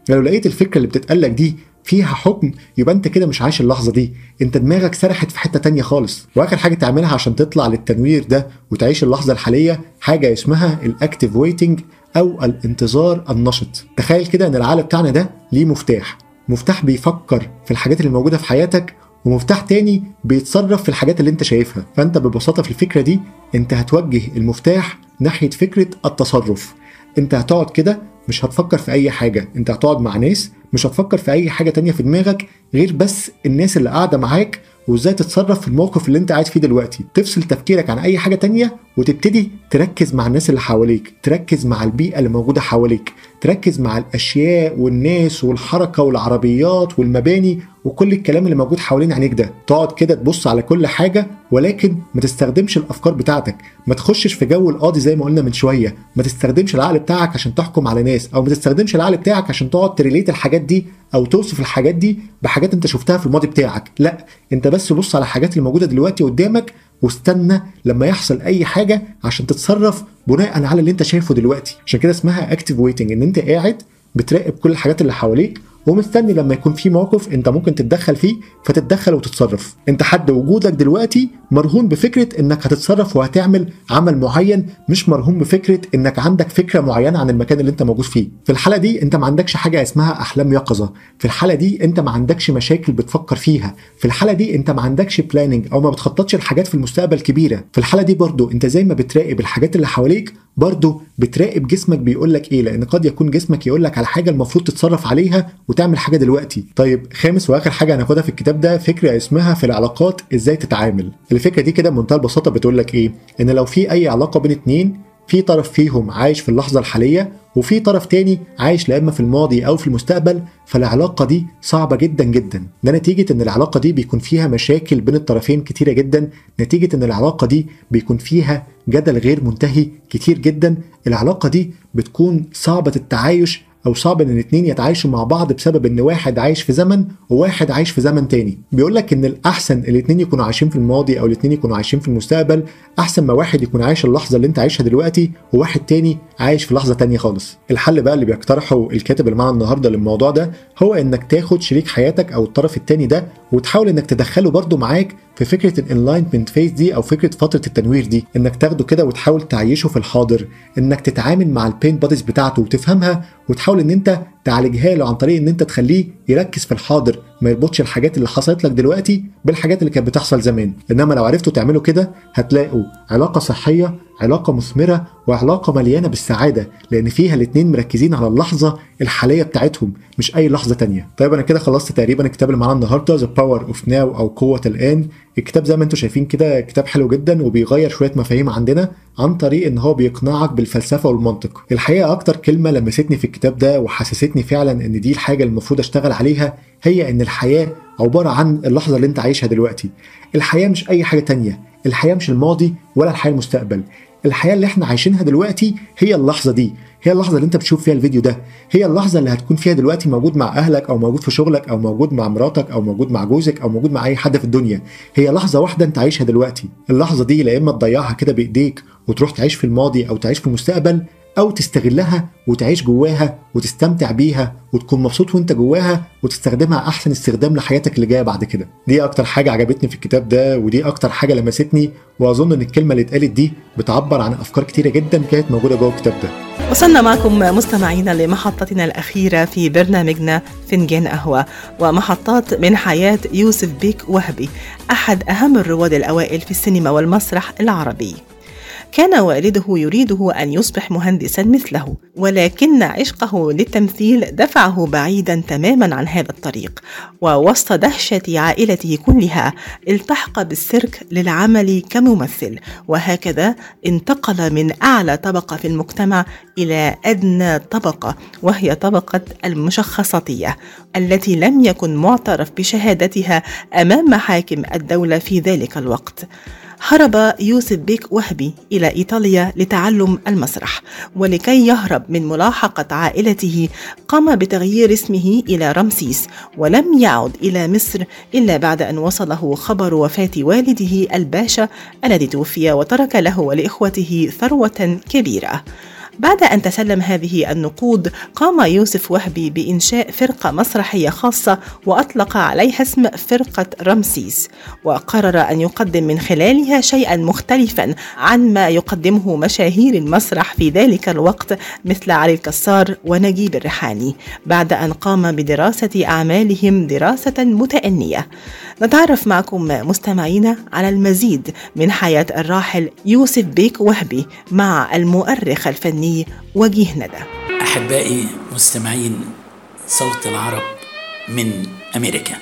لو لقيت الفكرة اللي بتتقالك دي فيها حكم يبقى انت كده مش عايش اللحظة دي. انت دماغك سرحت في حتة تانية خالص. وآخر حاجة تعملها عشان تطلع للتنوير ده وتعيش اللحظة الحالية حاجة اسمها ال active waiting أو الانتظار النشط. تخيل كده إن العقل بتاعنا ده ليه مفتاح. مفتاح بيفكر في الحاجات اللي موجودة في حياتك ومفتاح تاني بيتصرف في الحاجات اللي انت شايفها. فانت ببساطة في الفكرة دي انت هتوجه المفتاح ناحية فكرة التصرف. انت هتقعد كده مش هتفكر في أي حاجة. انت هتقعد مع ناس مش هتفكر في أي حاجة تانية في دماغك غير بس الناس اللي قاعدة معاك وازاي تتصرف في الموقف اللي انت قاعد فيه دلوقتي. تفصل تفكيرك عن أي حاجة تانية وتبتدي تركز مع الناس اللي حواليك. تركز مع البيئة اللي موجودة حواليك. تركز مع الأشياء والناس والحركة والعربيات والمباني وكل الكلام اللي موجود حوالين عينيك ده. تقعد كده تبص على كل حاجة ولكن ما تستخدمش الأفكار بتاعتك. ما تخشش في جو القاضي زي ما قلنا من شوية. ما تستخدمش العقل بتاعك عشان تحكم على ناس أو ما تستخدمش العقل بتاعك عشان تقعد ت relate الحاجات دي أو توصف الحاجات دي بحاجات أنت شفتها في الماضي بتاعك. لأ أنت بس بص على الحاجات اللي موجودة دلوقتي قدامك واستنى لما يحصل أي حاجة عشان تتصرف بناء على اللي أنت شايفه دلوقتي. عشان كده اسمها active waiting إن أنت قاعد بتراقب كل الحاجات اللي حواليك ومستني لما يكون في موقف انت ممكن تتدخل فيه فتتدخل وتتصرف. انت حد وجودك دلوقتي مرهون بفكرة انك هتتصرف وهتعمل عمل معين مش مرهون بفكرة انك عندك فكرة معينة عن المكان اللي انت موجود فيه. في الحالة دي انت ما عندكش حاجة اسمها أحلام يقظة. في الحالة دي انت ما عندكش مشاكل بتفكر فيها. في الحالة دي انت ما عندكش planning أو ما بتخططش الحاجات في المستقبل كبيرة. في الحالة دي برضو انت زي ما بتراقب الحاجات اللي حواليك برضو بتراقب جسمك بيقول لك إيه لأن قد يكون جسمك يقول لك على حاجة المفروض تتصرف عليها وتعمل حاجة دلوقتي. طيب خامس وآخر حاجة هناخدها في الكتاب ده فكرة اسمها في العلاقات إزاي تتعامل. الفكرة دي كده بمنتهى البساطة بتقول لك إيه؟ إن لو في أي علاقة بين اتنين في طرف فيهم عايش في اللحظة الحالية وفي طرف تاني عايش لا إما في الماضي أو في المستقبل فالعلاقة دي صعبة جدا جدا. ده نتيجة إن العلاقة دي بيكون فيها مشاكل بين الطرفين كتيرة جدا. نتيجة إن العلاقة دي بيكون فيها جدل غير منتهي كتير جدا. العلاقة دي بتكون صعبة التعايش أو صعب إن الاثنين يتعايشوا مع بعض بسبب إن واحد عايش في زمن وواحد عايش في زمن تاني. بيقول لك إن الأحسن الاثنين يكونوا عايشين في الماضي أو الاثنين يكونوا عايشين في المستقبل أحسن ما واحد يكون عايش اللحظة اللي أنت عايشها دلوقتي وواحد تاني عايش في لحظة تانية خالص. الحل بقى اللي بيقترحه الكاتب اللي معانا النهارده للموضوع ده هو إنك تاخد شريك حياتك أو الطرف التاني ده وتحاول إنك تدخله برضه معاك في فكرة ال enlightenment phase دي أو فكرة فترة التنوير دي. إنك تاخده كده وتحاول تعيشه في الحاضر. إنك تتعامل مع ال pain bodies بتاعته وتفهمها وتحاول ان انت تعالجها له عن طريق إن أنت تخليه يركز في الحاضر ما يربطش الحاجات اللي حصلت لك دلوقتي بالحاجات اللي كانت بتحصل زمان. إنما لو عرفتوا تعملوا كده هتلاقوا علاقة صحية علاقة مثمرة وعلاقة مليانة بالسعادة لأن فيها الاتنين مركزين على اللحظة الحالية بتاعتهم مش أي لحظة تانية. طيب أنا كده خلصت تقريبا الكتاب اللي معانا النهارده The Power of Now أو قوة الآن. الكتاب زي ما أنتم شايفين كده كتاب حلو جدا وبيغير شوية مفاهيم عندنا عن طريق إن هو بيقنعك بالفلسفة والمنطق. الحقيقة أكتر كلمة لمستني في الكتاب ده وحسستني فعلا إن دي الحاجة اللي المفروض أشتغل عليها هي إن الحياة عبارة عن اللحظة اللي أنت عايشها دلوقتي. الحياة مش أي حاجة تانية. الحياة مش الماضي ولا الحياة المستقبل. الحياة اللي إحنا عايشينها دلوقتي هي اللحظة دي. هي اللحظة اللي أنت بتشوف فيها الفيديو ده. هي اللحظة اللي هتكون فيها دلوقتي موجود مع أهلك أو موجود في شغلك أو موجود مع مراتك أو موجود مع جوزك أو موجود مع أي حد في الدنيا. هي لحظة واحدة أنت عايشها دلوقتي. اللحظة دي لا إما تضيعها كده بإيديك وتروح تعيش في الماضي أو تعيش في المستقبل أو تستغلها وتعيش جواها وتستمتع بيها وتكون مبسوط وأنت جواها وتستخدمها أحسن استخدام لحياتك اللي جاية بعد كده. دي أكتر حاجة عجبتني في الكتاب ده ودي أكتر حاجة لمستني وأظن إن الكلمة اللي اتقالت دي بتعبر عن أفكار كتيرة جدا كانت موجودة جوه الكتاب ده. وصلنا معكم مستمعينا لمحطتنا الأخيرة في برنامجنا فنجان قهوة ومحطات من حياة يوسف بيك وهبي أحد أهم الرواد الأوائل في السينما والمسرح العربي. كان والده يريده أن يصبح مهندسا مثله ولكن عشقه للتمثيل دفعه بعيدا تماما عن هذا الطريق ووسط دهشة عائلته كلها التحق بالسيرك للعمل كممثل وهكذا انتقل من أعلى طبقة في المجتمع إلى أدنى طبقة وهي طبقة المشخصاتية التي لم يكن معترف بشهادتها أمام محاكم الدولة في ذلك الوقت. هرب يوسف بيك وهبي إلى إيطاليا لتعلم المسرح ولكي يهرب من ملاحقة عائلته قام بتغيير اسمه إلى رمسيس ولم يعد إلى مصر إلا بعد أن وصله خبر وفاة والده الباشا الذي توفي وترك له ولإخوته ثروة كبيرة. بعد أن تسلم هذه النقود قام يوسف وهبي بإنشاء فرقة مسرحية خاصة وأطلق عليها اسم فرقة رمسيس. وقرر أن يقدم من خلالها شيئا مختلفا عن ما يقدمه مشاهير المسرح في ذلك الوقت مثل علي الكسار ونجيب الريحاني بعد أن قام بدراسة أعمالهم دراسة متأنية. نتعرف معكم مستمعينا على المزيد من حياة الراحل يوسف بيك وهبي مع المؤرخ الفني وجيه ندى. أحبائي مستمعين صوت العرب من أمريكا.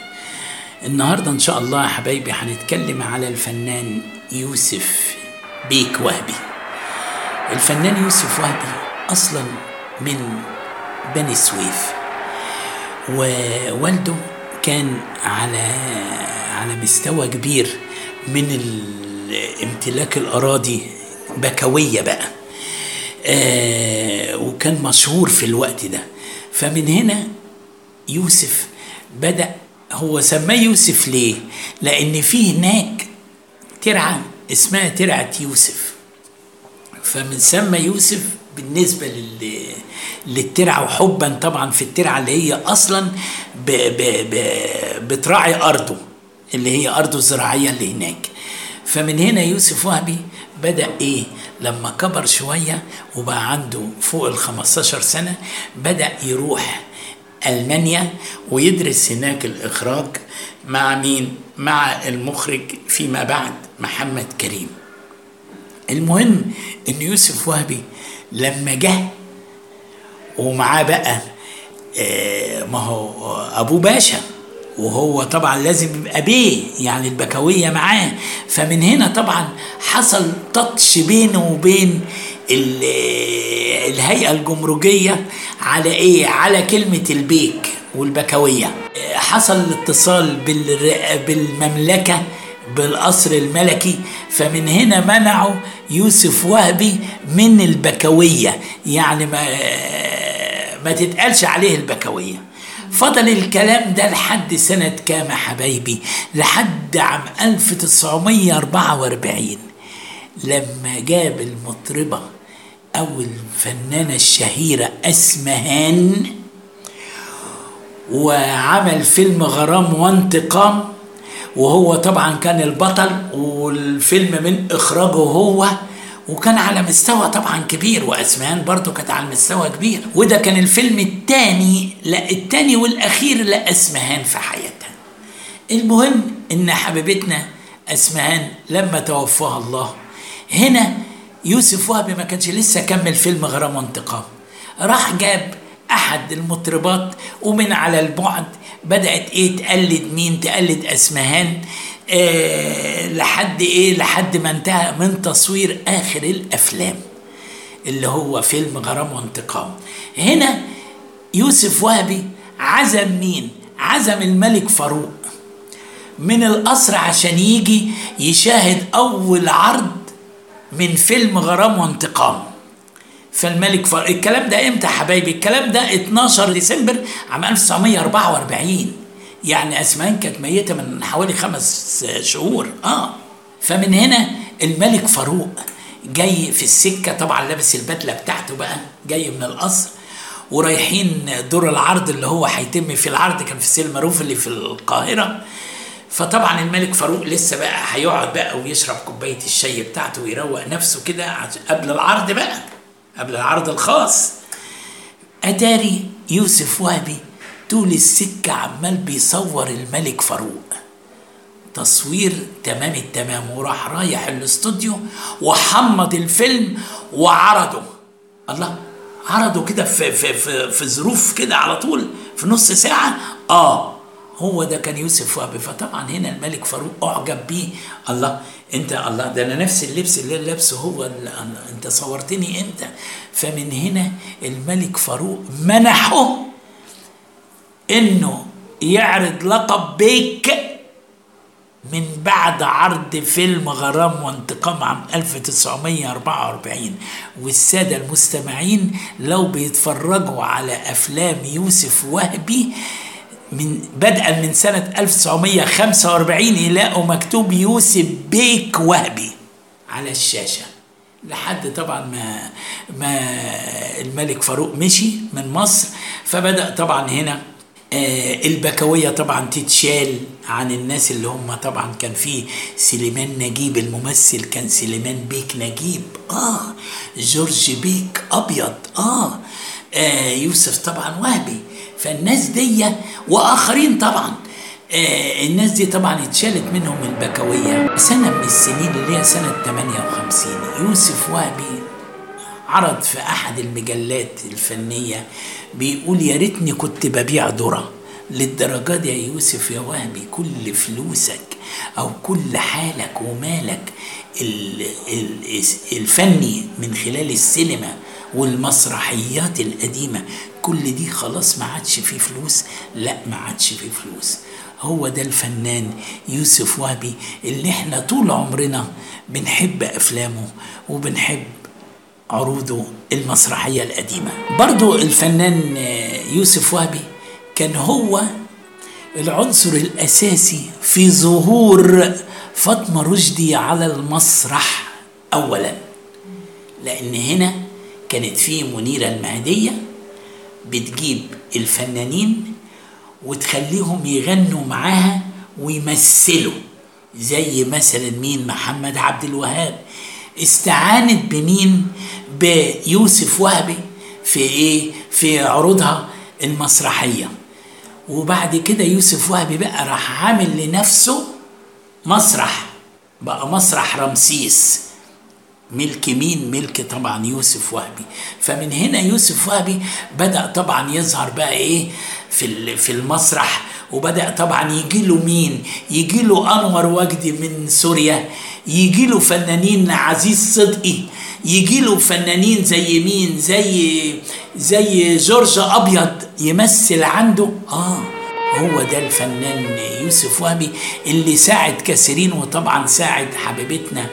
النهاردة إن شاء الله يا حبايبي هنتكلم على الفنان يوسف بيك وهبي. الفنان يوسف وهبي أصلا من بني سويف. ووالده كان على على مستوى كبير من امتلاك الأراضي بكوية بقى. وكان مشهور في الوقت ده. فمن هنا يوسف بدأ هو سماه يوسف ليه؟ لأن في هناك ترعة اسمها ترعة يوسف. فمن سمى يوسف بالنسبة لل... للترعة وحبا طبعا في الترعة اللي هي أصلا ب... ب... ب... بتراعي أرضه اللي هي أرضه الزراعية اللي هناك. فمن هنا يوسف وهبي بدأ إيه لما كبر شوية وبقى عنده فوق ال 15 سنة بدأ يروح ألمانيا ويدرس هناك الإخراج مع مين؟ مع المخرج فيما بعد محمد كريم المهم إن يوسف وهبي لما جه ومعاه بقى آه ما هو أبو باشا وهو طبعا لازم يبقى بيه يعني البكوية معاه. فمن هنا طبعا حصل تاتش بينه وبين الهيئة الجمركية على إيه؟ على كلمة البيك والبكوية. حصل الاتصال بالمملكة بالقصر الملكي. فمن هنا منعوا يوسف وهبي من البكوية. يعني ما ما تتقالش عليه البكوية. فضل الكلام ده لحد سنة كام يا حبايبي؟ لحد عام 1944 لما جاب المطربة أو الفنانة الشهيرة أسمهان وعمل فيلم غرام وانتقام وهو طبعا كان البطل والفيلم من إخراجه هو وكان على مستوى طبعا كبير واسمان برضو كانت على مستوى كبير. وده كان الفيلم الثاني لا الثاني والأخير لاسمهان في حياتها. المهم إن حبيبتنا اسمهان لما توفاها الله هنا يوسف وهبي ما كانش لسه كمل فيلم غرام وانتقام. راح جاب أحد المطربات ومن على البعد بدأت إيه تقلد مين؟ تقلد اسمهان آه لحد إيه؟ لحد ما انتهى من تصوير آخر الأفلام اللي هو فيلم غرام وانتقام. هنا يوسف وهبي عزم مين؟ عزم الملك فاروق. من القصر عشان يجي يشاهد أول عرض من فيلم غرام وانتقام. فالملك فاروق الكلام ده إمتى حبايبي؟ الكلام ده 12 ديسمبر عام 1944 يعني اسمان كانت ميتة من حوالي خمس شهور. آه. فمن هنا الملك فاروق جاي في السكة طبعا لابس البدلة بتاعته بقى جاي من القصر ورايحين دور العرض اللي هو هيتم في العرض كان في سيل معروف اللي في القاهرة. فطبعا الملك فاروق لسه بقى هيقعد بقى ويشرب كوباية الشاي بتاعته ويروق نفسه كده قبل العرض بقى قبل العرض الخاص. اتاري يوسف وهبي طول السكة عمال بيصور الملك فاروق. تصوير تمام التمام وراح رايح الاستوديو وحمض الفيلم وعرضه. الله عرضه كده في في في, في ظروف كده على طول في نص ساعة. آه هو ده كان يوسف وهبي فطبعا هنا الملك فاروق أعجب بيه. الله أنت الله ده أنا نفس اللبس اللي لابسه هو أنت صورتني انت فمن هنا الملك فاروق منحه إنه يعرض لقب بيك من بعد عرض فيلم غرام وانتقام عام 1944 والسادة المستمعين لو بيتفرجوا على أفلام يوسف وهبي من بدءا من سنة 1945 يلاقوا مكتوب يوسف بيك وهبي على الشاشة. لحد طبعا ما ما الملك فاروق مشي من مصر فبدأ طبعا هنا البكوية طبعا تتشال عن الناس اللي هم طبعا كان في سليمان نجيب الممثل كان سليمان بيك نجيب. آه جورج بيك أبيض. آه, آه يوسف طبعا وهبي. فالناس دي وآخرين طبعا. آه الناس دي طبعا اتشالت منهم البكوية. سنة من السنين اللي هي سنة 58 يوسف وهبي عرض في أحد المجلات الفنية بيقول يا ريتني كنت ببيع ذرة. للدرجة دي يا يوسف يا وهبي كل فلوسك أو كل حالك ومالك الفني من خلال السينما والمسرحيات القديمة كل دي خلاص ما عادش فيه فلوس. لا ما عادش فيه فلوس. هو ده الفنان يوسف وهبي اللي إحنا طول عمرنا بنحب أفلامه وبنحب عروضه المسرحية القديمة. برضو الفنان يوسف وهبي كان هو العنصر الأساسي في ظهور فاطمة رشدي على المسرح أولا. لأن هنا كانت في منيرة المهدية بتجيب الفنانين وتخليهم يغنوا معاها ويمثلوا زي مثلا مين؟ محمد عبد الوهاب. استعانت بمين؟ بيوسف وهبي في إيه؟ في عروضها المسرحية. وبعد كده يوسف وهبي بقى راح عامل لنفسه مسرح بقى مسرح رمسيس. ملك مين؟ ملك طبعا يوسف وهبي. فمن هنا يوسف وهبي بدأ طبعا يظهر بقى إيه؟ في في المسرح. وبدأ طبعا يجي له مين؟ يجي له أنور وجدي من سوريا. يجي له فنانين عزيز صدقي يجي له فنانين زي مين؟ زي زي جورج أبيض يمثل عنده. آه هو ده الفنان يوسف وهبي اللي ساعد كثيرين وطبعا ساعد حبيبتنا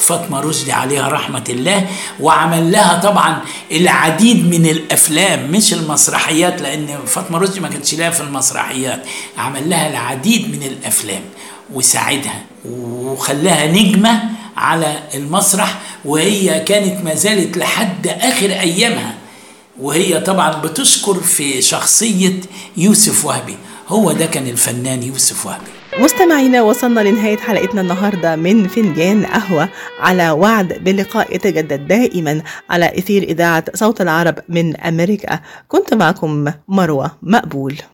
فاطمة رشدي عليها رحمة الله وعمل لها طبعا العديد من الأفلام مش المسرحيات لأن فاطمة رشدي ما كانتش لها في المسرحيات عمل لها العديد من الأفلام وساعدها. وخلاها نجمة على المسرح وهي كانت ما زالت لحد آخر أيامها. وهي طبعا بتشكر في شخصية يوسف وهبي. هو ده كان الفنان يوسف وهبي. مستمعينا وصلنا لنهاية حلقتنا النهاردة من فنجان قهوة. على وعد بلقاء يتجدد دائما على إثير إذاعة صوت العرب من أمريكا. كنت معكم مروة مقبول.